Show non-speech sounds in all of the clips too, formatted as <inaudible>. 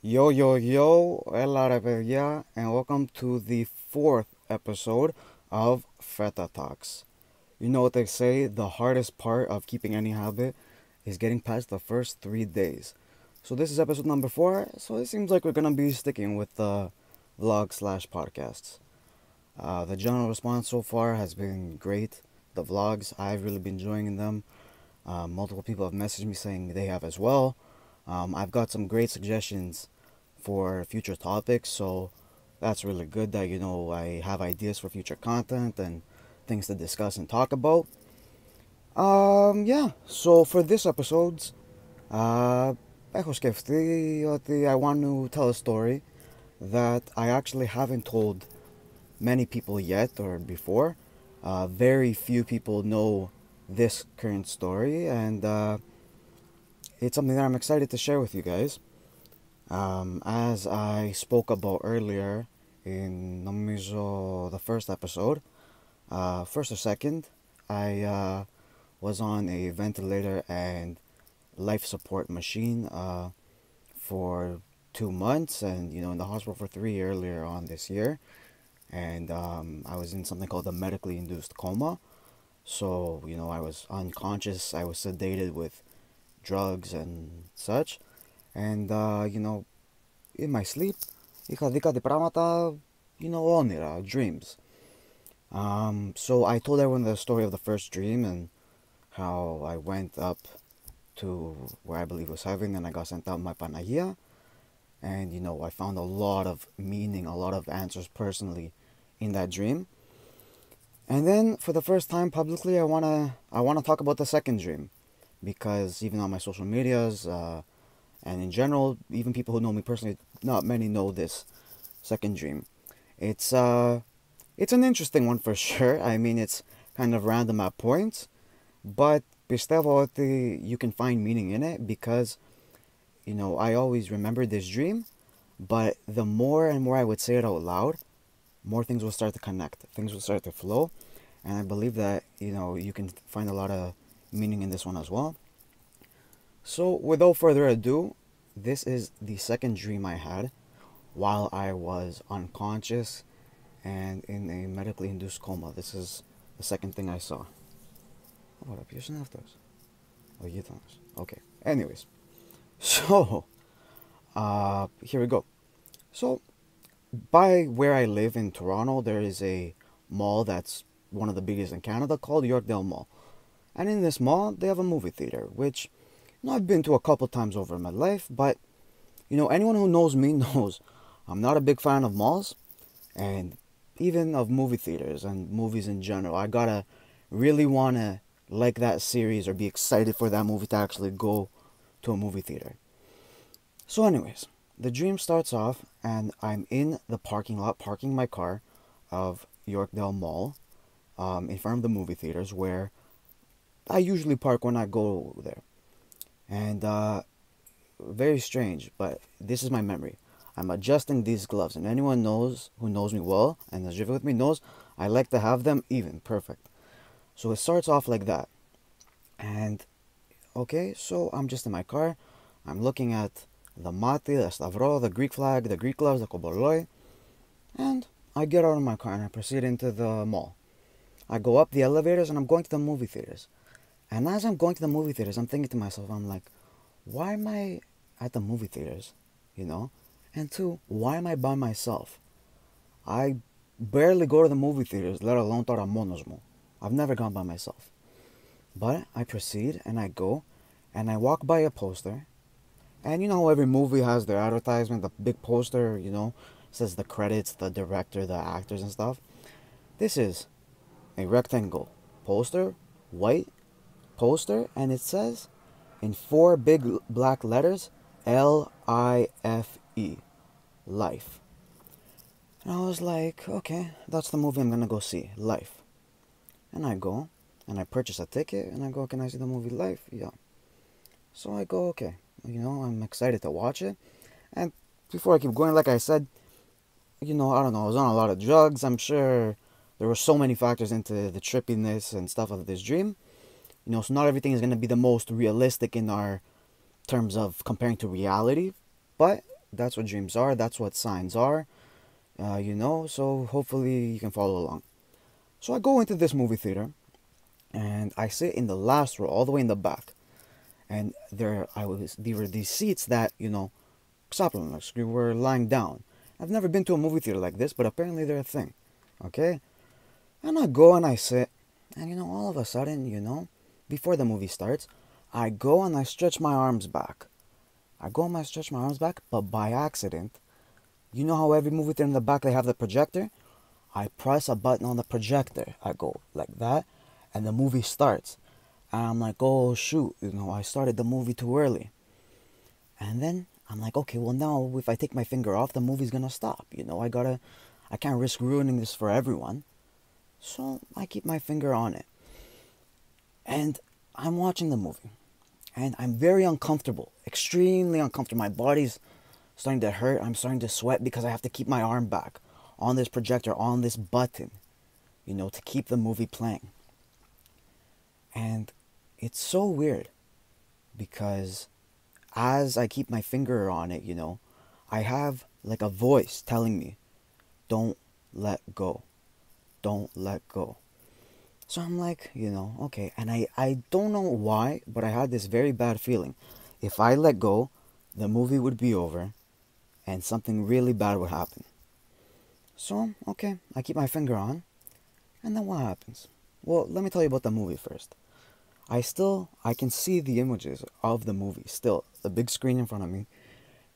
Yo, yo, yo, hola παιδιά, and welcome to the fourth episode of Feta Talks. You know what they say, the hardest part of keeping any habit is getting past the first three days. So this is episode number four, so it seems like we're gonna be sticking with the vlog slash podcasts. Uh, the general response so far has been great. The vlogs, I've really been enjoying them. Uh, multiple people have messaged me saying they have as well. Um, I've got some great suggestions for future topics, so that's really good that you know I have ideas for future content and things to discuss and talk about. Um, yeah, so for this episode, uh, έχω σκεφτεί ότι I want to tell a story that I actually haven't told many people yet or before. Uh, very few people know this current story, and uh, it's something that I'm excited to share with you guys. Um, as I spoke about earlier in Namiso, the first episode, uh, first or second, I uh, was on a ventilator and life support machine uh, for two months and, you know, in the hospital for three earlier on this year. And um, I was in something called a medically induced coma. So, you know, I was unconscious, I was sedated with drugs and such, and uh, you know in my sleep είχα δει κάτι πράγματα, you know, όνειρα, dreams. Um, so I told everyone the story of the first dream and how I went up to where I believe was heaven and I got sent out my Panagia. And, you know, I found a lot of meaning, a lot of answers personally in that dream. And then for the first time publicly, I wanna I wanna talk about the second dream, because even on my social medias uh, and in general, even people who know me personally, not many know this second dream. It's uh, it's an interesting one for sure. <laughs> I mean, it's kind of random at points, but πιστεύω ότι you can find meaning in it because, you know, I always remember this dream, but the more and more I would say it out loud, more things will start to connect. Things will start to flow, and I believe that you know you can find a lot of meaning in this one as well. So without further ado, this is the second dream I had while I was unconscious and in a medically induced coma. This is the second thing I saw. What up, you Aftos? Oh, you Okay. Anyways, <laughs> so uh, here we go. So by where I live in Toronto, there is a mall that's one of the biggest in Canada called Yorkdale Mall. And in this mall, they have a movie theater, which you know, I've been to a couple times over in my life, but you know, anyone who knows me <laughs> knows I'm not a big fan of malls and even of movie theaters and movies in general. I gotta really wanna like that series or be excited for that movie to actually go to a movie theater. So, anyways, the dream starts off, and I'm in the parking lot, parking my car of Yorkdale Mall um, in front of the movie theaters where I usually park when I go there. And uh, very strange, but this is my memory. I'm adjusting these gloves, and anyone knows who knows me well and has driven with me knows I like to have them even perfect. So it starts off like that. And okay, so I'm just in my car. I'm looking at the mati, the stavro, the Greek flag, the Greek gloves, the koboloi. And I get out of my car and I proceed into the mall. I go up the elevators and I'm going to the movie theaters. And as I'm going to the movie theaters, I'm thinking to myself, I'm like, why am I at the movie theaters? You know? And two, why am I by myself? I barely go to the movie theaters, let alone τώρα μόνος μου. I've never gone by myself. But I proceed and I go and I walk by a poster. And you know, every movie has their advertisement, the big poster, you know, says the credits, the director, the actors, and stuff. This is a rectangle poster, white poster, and it says in four big black letters L I F E. Life. And I was like, okay, that's the movie I'm gonna go see, Life. And I go, and I purchase a ticket, and I go, can I see the movie Life? Yeah. So I go, okay, you know, I'm excited to watch it. And before I keep going, like I said, you know, I don't know, I was on a lot of drugs. I'm sure there were so many factors into the trippiness and stuff of this dream. You know, so not everything is going to be the most realistic in our terms of comparing to reality. But That's what dreams are. That's what signs are. Uh, you know, so hopefully you can follow along. So I go into this movie theater and I sit in the last row, all the way in the back. And there I was there were these seats that, you know, we were lying down. I've never been to a movie theater like this, but apparently they're a thing. Okay? And I go and I sit, and you know, all of a sudden, you know, before the movie starts, I go and I stretch my arms back. I go and I stretch my arms back, but by accident, you know how every movie theater in the back they have the projector? I press a button on the projector. I go like that, and the movie starts. And I'm like, oh shoot, you know, I started the movie too early. And then I'm like, okay, well now if I take my finger off, the movie's gonna stop. You know, I gotta, I can't risk ruining this for everyone. So I keep my finger on it. And I'm watching the movie. And I'm very uncomfortable, extremely uncomfortable. My body's starting to hurt. I'm starting to sweat because I have to keep my arm back on this projector, on this button, you know, to keep the movie playing. And it's so weird because as I keep my finger on it, you know, I have like a voice telling me, don't let go. Don't let go. So I'm like, you know, okay. And I, I don't know why, but I had this very bad feeling. If I let go, the movie would be over and something really bad would happen. So, okay, I keep my finger on. And then what happens? Well, let me tell you about the movie first. I still I can see the images of the movie still, the big screen in front of me.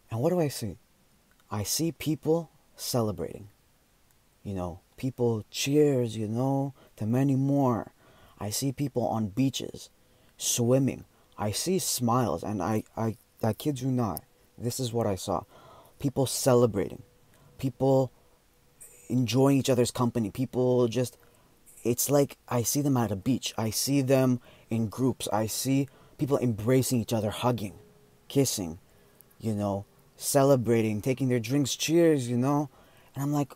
And what do I see? I see people celebrating. You know, people cheers, you know, to many more. I see people on beaches swimming. I see smiles and I I I kid you not. This is what I saw. People celebrating. People enjoying each other's company. People just it's like I see them at a beach. I see them in groups. I see people embracing each other, hugging, kissing, you know, celebrating, taking their drinks, cheers, you know. And I'm like,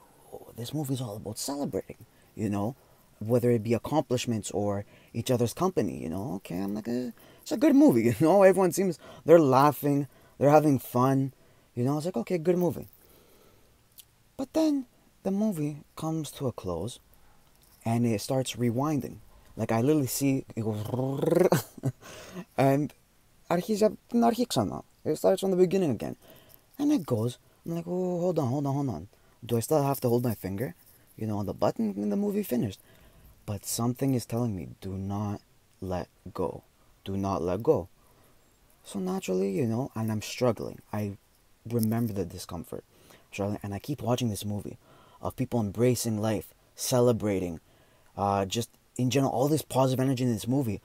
this movie's all about celebrating, you know, whether it be accomplishments or each other's company, you know. Okay, I'm like, eh, it's a good movie, <laughs> you know. Everyone seems they're laughing, they're having fun, you know. I was like, okay, good movie. But then the movie comes to a close and it starts rewinding. Like I literally see it goes <laughs> and it starts from the beginning again. And it goes. I'm like, oh, hold on, hold on, hold on. Do I still have to hold my finger, you know, on the button? And the movie finished. But something is telling me, do not let go. Do not let go. So naturally, you know, and I'm struggling. I remember the discomfort. Struggling, and I keep watching this movie of people embracing life, celebrating, uh, just in general, all this positive energy in this movie.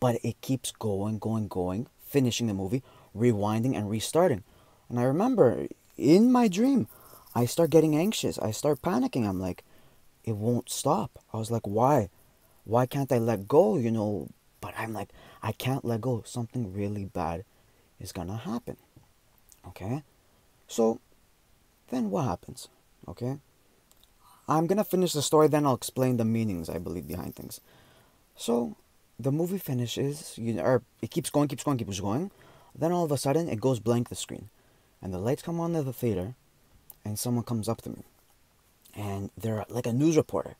But it keeps going, going, going, finishing the movie, rewinding, and restarting. And I remember in my dream, I start getting anxious. I start panicking. I'm like, it won't stop. I was like, why? Why can't I let go? You know, but I'm like, I can't let go. Something really bad is gonna happen. Okay? So, then what happens? Okay? I'm gonna finish the story, then I'll explain the meanings I believe behind things. So the movie finishes, you know, or it keeps going, keeps going, keeps going. Then all of a sudden, it goes blank the screen, and the lights come on in the theater, and someone comes up to me, and they're like a news reporter,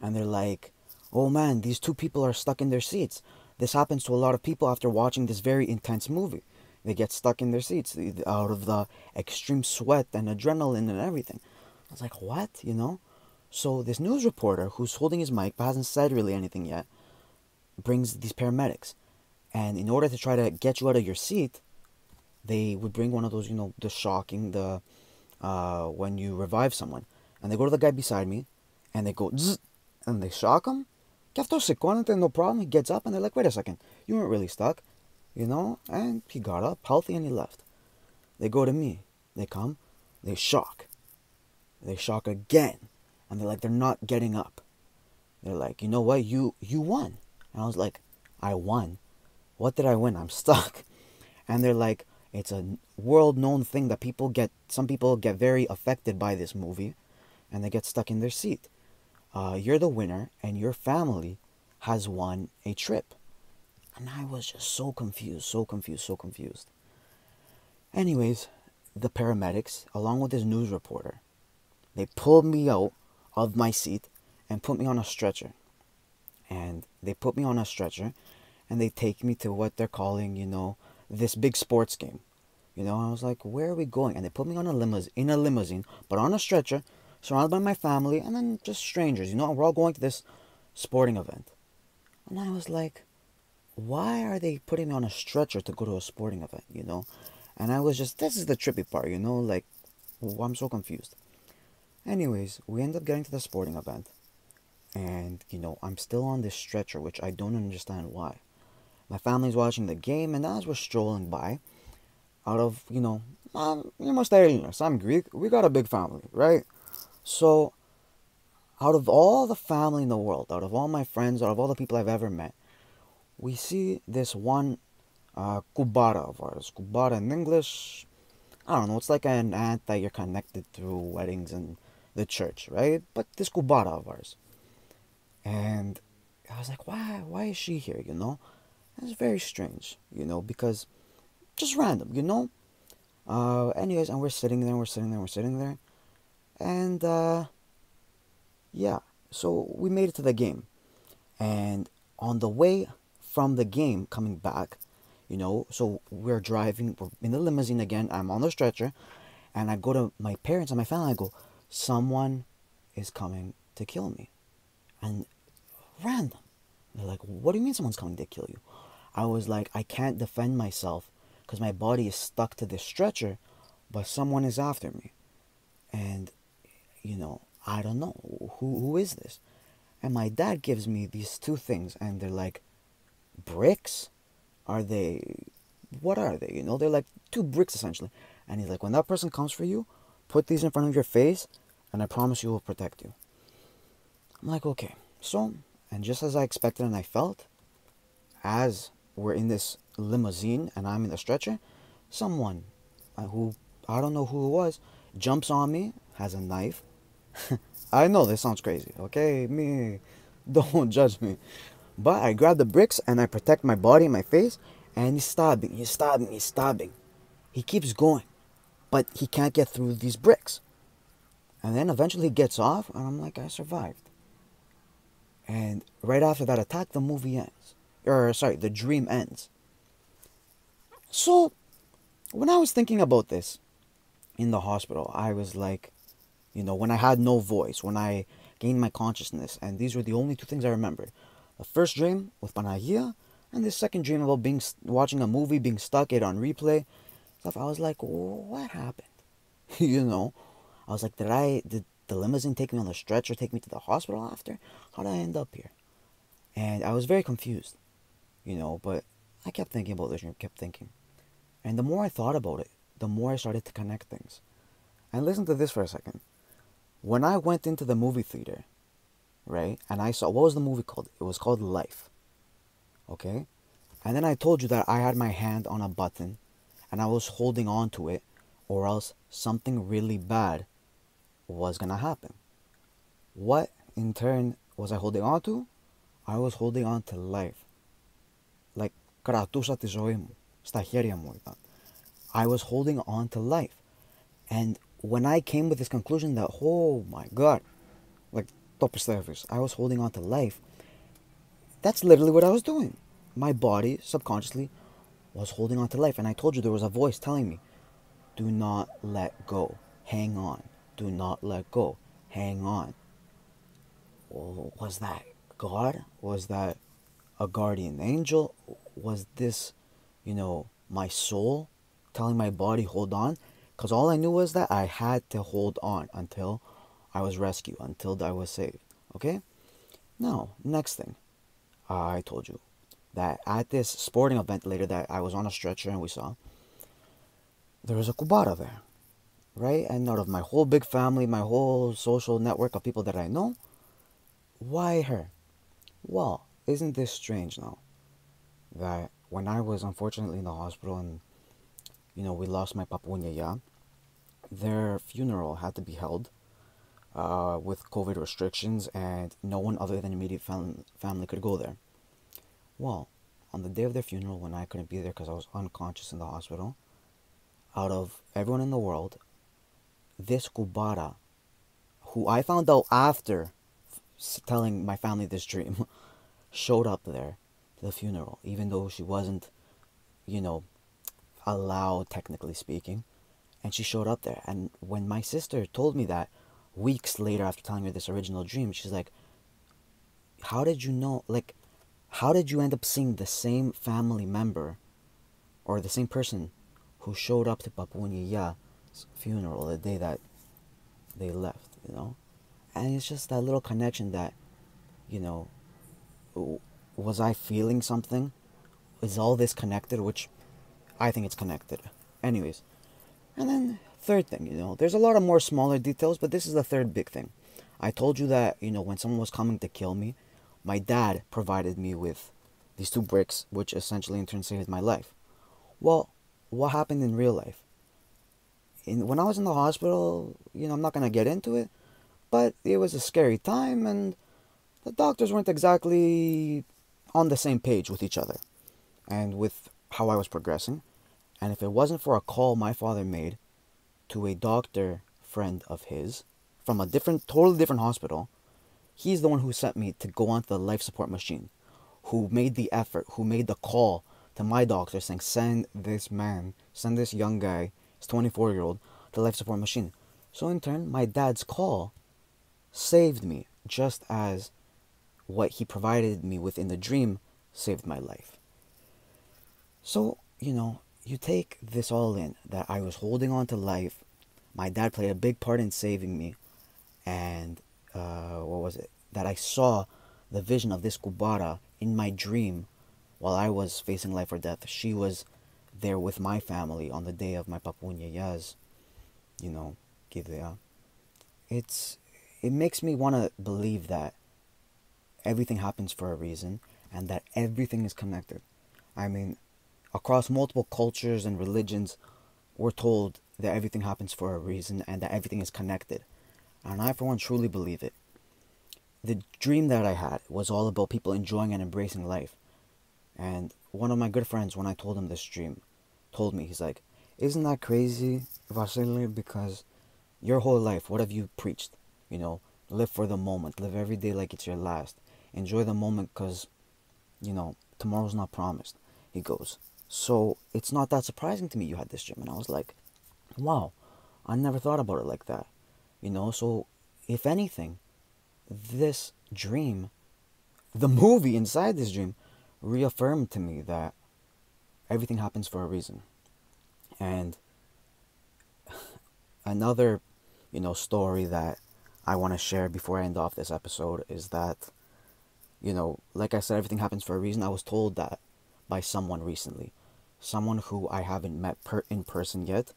and they're like, "Oh man, these two people are stuck in their seats. This happens to a lot of people after watching this very intense movie. They get stuck in their seats out of the extreme sweat and adrenaline and everything." I was like, "What?" You know. So this news reporter who's holding his mic but hasn't said really anything yet brings these paramedics. And in order to try to get you out of your seat, they would bring one of those, you know, the shocking, the uh, when you revive someone. And they go to the guy beside me and they go Zzz, and they shock him. no problem. He gets up and they're like, wait a second, you weren't really stuck. You know? And he got up, healthy, and he left. They go to me. They come, they shock. They shock again and they're like they're not getting up they're like you know what you you won and i was like i won what did i win i'm stuck <laughs> and they're like it's a world known thing that people get some people get very affected by this movie and they get stuck in their seat. Uh, you're the winner and your family has won a trip. And i was just so confused so confused so confused. Anyways the paramedics, along with this news reporter, they pulled me out of my seat and put me on a stretcher. And they put me on a stretcher and they take me to what they're calling, you know, this big sports game. You know, I was like, where are we going? And they put me on a limousine, in a limousine, but on a stretcher, surrounded by my family and then just strangers. You know, we're all going to this sporting event. And I was like, why are they putting me on a stretcher to go to a sporting event, you know? And I was just, this is the trippy part, you know? Like, I'm so confused. Anyways, we end up getting to the sporting event. And, you know, I'm still on this stretcher, which I don't understand why. My family's watching the game, and as we're strolling by, out of, you know, um, you must I'm Greek, we got a big family, right? So, out of all the family in the world, out of all my friends, out of all the people I've ever met, we see this one uh, kubara of ours. Kubara in English, I don't know, it's like an aunt that you're connected through weddings and the church, right? But this kubara of ours. And I was like, why, why is she here, you know? It's very strange, you know, because just random, you know? Uh, anyways, and we're sitting there, we're sitting there, we're sitting there. And, uh, yeah, so we made it to the game. And on the way from the game coming back, you know, so we're driving, we're in the limousine again, I'm on the stretcher, and I go to my parents and my family, I go, someone is coming to kill me. And random. They're like, what do you mean someone's coming to kill you? I was like, I can't defend myself because my body is stuck to this stretcher, but someone is after me. And, you know, I don't know. Who, who is this? And my dad gives me these two things, and they're like, bricks? Are they, what are they? You know, they're like two bricks essentially. And he's like, when that person comes for you, put these in front of your face, and I promise you will protect you. I'm like, okay. So, and just as I expected and I felt, as we're in this limousine and I'm in the stretcher, someone uh, who, I don't know who it was, jumps on me, has a knife, <laughs> I know this sounds crazy, okay? Me, <laughs> don't judge me. But I grab the bricks and I protect my body my face, and he's stabbing, he's stabbing, he's stabbing. He keeps going, but he can't get through these bricks. And then eventually he gets off, and I'm like, I survived. And right after that attack, the movie ends. Or, sorry, the dream ends. So, when I was thinking about this in the hospital, I was like, you know, when I had no voice, when I gained my consciousness, and these were the only two things I remembered. The first dream with Panagia, and the second dream about being watching a movie, being stuck it on replay. Stuff. I was like, what happened? <laughs> you know, I was like, did I did the limousine take me on the stretcher, take me to the hospital after? How did I end up here? And I was very confused, you know. But I kept thinking about this dream, kept thinking, and the more I thought about it, the more I started to connect things. And listen to this for a second when I went into the movie theater, right, and I saw what was the movie called? It was called Life. Okay? And then I told you that I had my hand on a button and I was holding on to it, or else something really bad was gonna happen. What in turn was I holding on to? I was holding on to life. Like, κρατούσα τη ζωή μου. Στα χέρια μου ήταν. I was holding on to life. And when I came with this conclusion that, oh my God, like top service, I was holding on to life, that's literally what I was doing. My body, subconsciously, was holding on to life. And I told you there was a voice telling me, do not let go. Hang on. Do not let go. Hang on. Well, was that God? Was that a guardian angel? Was this, you know, my soul telling my body, hold on? Because all I knew was that I had to hold on until I was rescued, until I was saved. Okay? Now, next thing. Uh, I told you that at this sporting event later that I was on a stretcher and we saw, there was a Kubara there. Right? And out of my whole big family, my whole social network of people that I know, why her? Well, isn't this strange now? That when I was unfortunately in the hospital and you know, we lost my papunya, their funeral had to be held uh, with COVID restrictions, and no one other than immediate fam- family could go there. Well, on the day of their funeral, when I couldn't be there because I was unconscious in the hospital, out of everyone in the world, this Kubara, who I found out after telling my family this dream, <laughs> showed up there to the funeral, even though she wasn't, you know, allowed, technically speaking. And she showed up there. And when my sister told me that weeks later after telling her this original dream, she's like, How did you know? Like, how did you end up seeing the same family member or the same person who showed up to Papunya funeral the day that they left, you know? And it's just that little connection that, you know, was I feeling something? Is all this connected? Which I think it's connected. Anyways. And then, third thing, you know, there's a lot of more smaller details, but this is the third big thing. I told you that, you know, when someone was coming to kill me, my dad provided me with these two bricks, which essentially in turn saved my life. Well, what happened in real life? In, when I was in the hospital, you know, I'm not going to get into it, but it was a scary time and the doctors weren't exactly on the same page with each other and with how I was progressing. And if it wasn't for a call my father made to a doctor friend of his from a different, totally different hospital, he's the one who sent me to go onto the life support machine, who made the effort, who made the call to my doctor saying, send this man, send this young guy, this 24 year old, to life support machine. So in turn, my dad's call saved me just as what he provided me with in the dream saved my life. So, you know, you take this all in that I was holding on to life. My dad played a big part in saving me. And, uh, what was it? That I saw the vision of this Kubara in my dream while I was facing life or death, she was there with my family on the day of my Papunya Yaz, you know, Gidea. It's, it makes me want to believe that everything happens for a reason and that everything is connected. I mean, across multiple cultures and religions, we're told that everything happens for a reason and that everything is connected. And I, for one, truly believe it. The dream that I had was all about people enjoying and embracing life. And one of my good friends, when I told him this dream, told me, he's like, Isn't that crazy, Vasily? Because your whole life, what have you preached? You know, live for the moment, live every day like it's your last. Enjoy the moment because, you know, tomorrow's not promised. He goes, So it's not that surprising to me you had this dream. And I was like, Wow, I never thought about it like that. You know, so if anything, this dream, the movie inside this dream, reaffirmed to me that everything happens for a reason. And <sighs> another, you know, story that I want to share before I end off this episode is that, you know, like I said, everything happens for a reason. I was told that by someone recently, someone who I haven't met per- in person yet.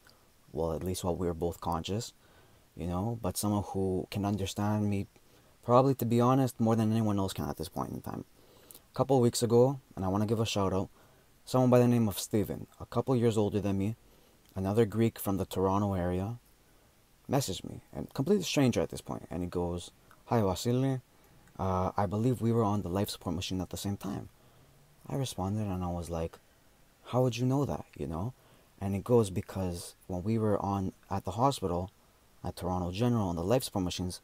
Well, at least while we were both conscious, you know, but someone who can understand me, probably to be honest, more than anyone else can at this point in time A couple weeks ago, and I want to give a shout out, someone by the name of Stephen, a couple years older than me, another Greek from the Toronto area, messaged me, and completely stranger at this point, and he goes, Hi Vasily, uh, I believe we were on the life support machine at the same time. I responded and I was like, How would you know that, you know? And it goes, Because when we were on at the hospital, at Toronto General on the life support machines,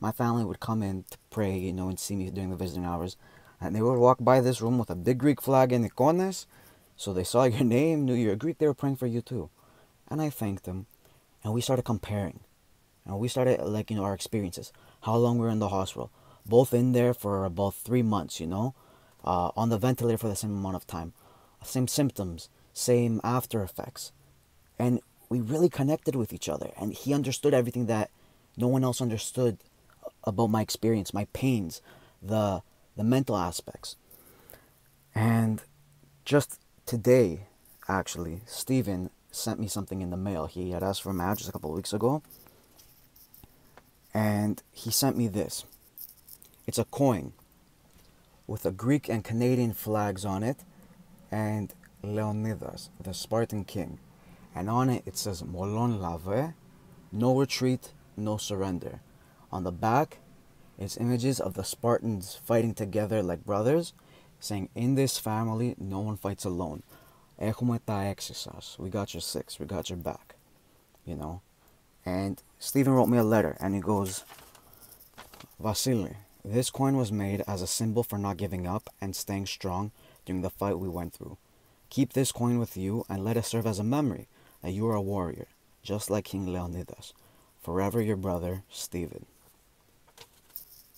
my family would come in to pray, you know, and see me during the visiting hours, and they would walk by this room with a big Greek flag and ikones. So they saw <laughs> your name, knew you were Greek, they were praying for you too. And I thanked them. And we started comparing. And we started, like, you know, our experiences. How long we were in the hospital. Both in there for about three months, you know. Uh, on the ventilator for the same amount of time. Same symptoms, same after effects. And we really connected with each other. And he understood everything that no one else understood about my experience, my pains, the the mental aspects. And just today, actually, Stephen sent me something in the mail. He had asked for a mattress a couple of weeks ago. And he sent me this. It's a coin with a Greek and Canadian flags on it and Leonidas, the Spartan king. And on it it says Molon Lave, no retreat, no surrender. On the back it's images of the Spartans fighting together like brothers, saying, In this family, no one fights alone. Έχουμε τα έξι σας. We got your six. We got your back. You know? And Stephen wrote me a letter and he goes, Vasily, this coin was made as a symbol for not giving up and staying strong during the fight we went through. Keep this coin with you and let it serve as a memory that you are a warrior, just like King Leonidas. Forever your brother, Stephen.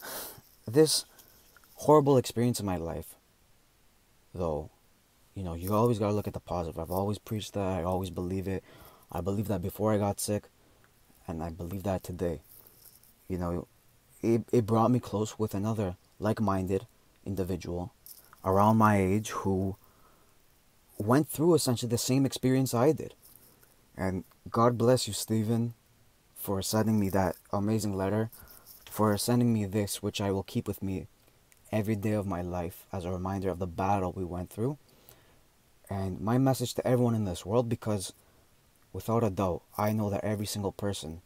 <sighs> This horrible experience in my life, though, you know, you always gotta look at the positive. I've always preached that, I always believe it. I believe that before I got sick, and I believe that today. You know, it, it brought me close with another like minded individual around my age who went through essentially the same experience I did. And God bless you, Stephen, for sending me that amazing letter, for sending me this, which I will keep with me every day of my life as a reminder of the battle we went through. And my message to everyone in this world, because without a doubt, I know that every single person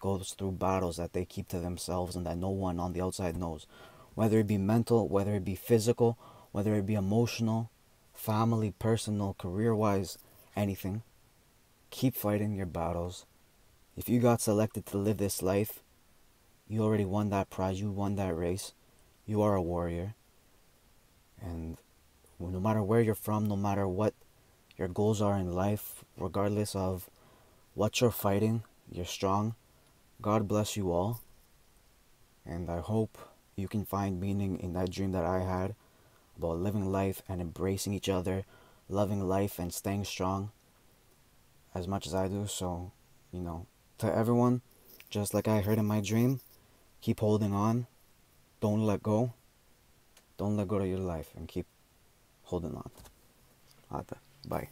goes through battles that they keep to themselves and that no one on the outside knows. Whether it be mental, whether it be physical, whether it be emotional, family, personal, career wise, anything. Keep fighting your battles. If you got selected to live this life, you already won that prize, you won that race. You are a warrior. And no matter where you're from, no matter what your goals are in life, regardless of what you're fighting, you're strong. God bless you all. And I hope you can find meaning in that dream that I had about living life and embracing each other, loving life and staying strong as much as I do. So, you know, to everyone, just like I heard in my dream, keep holding on. Don't let go. Don't let go of your life and keep holding on. Bye.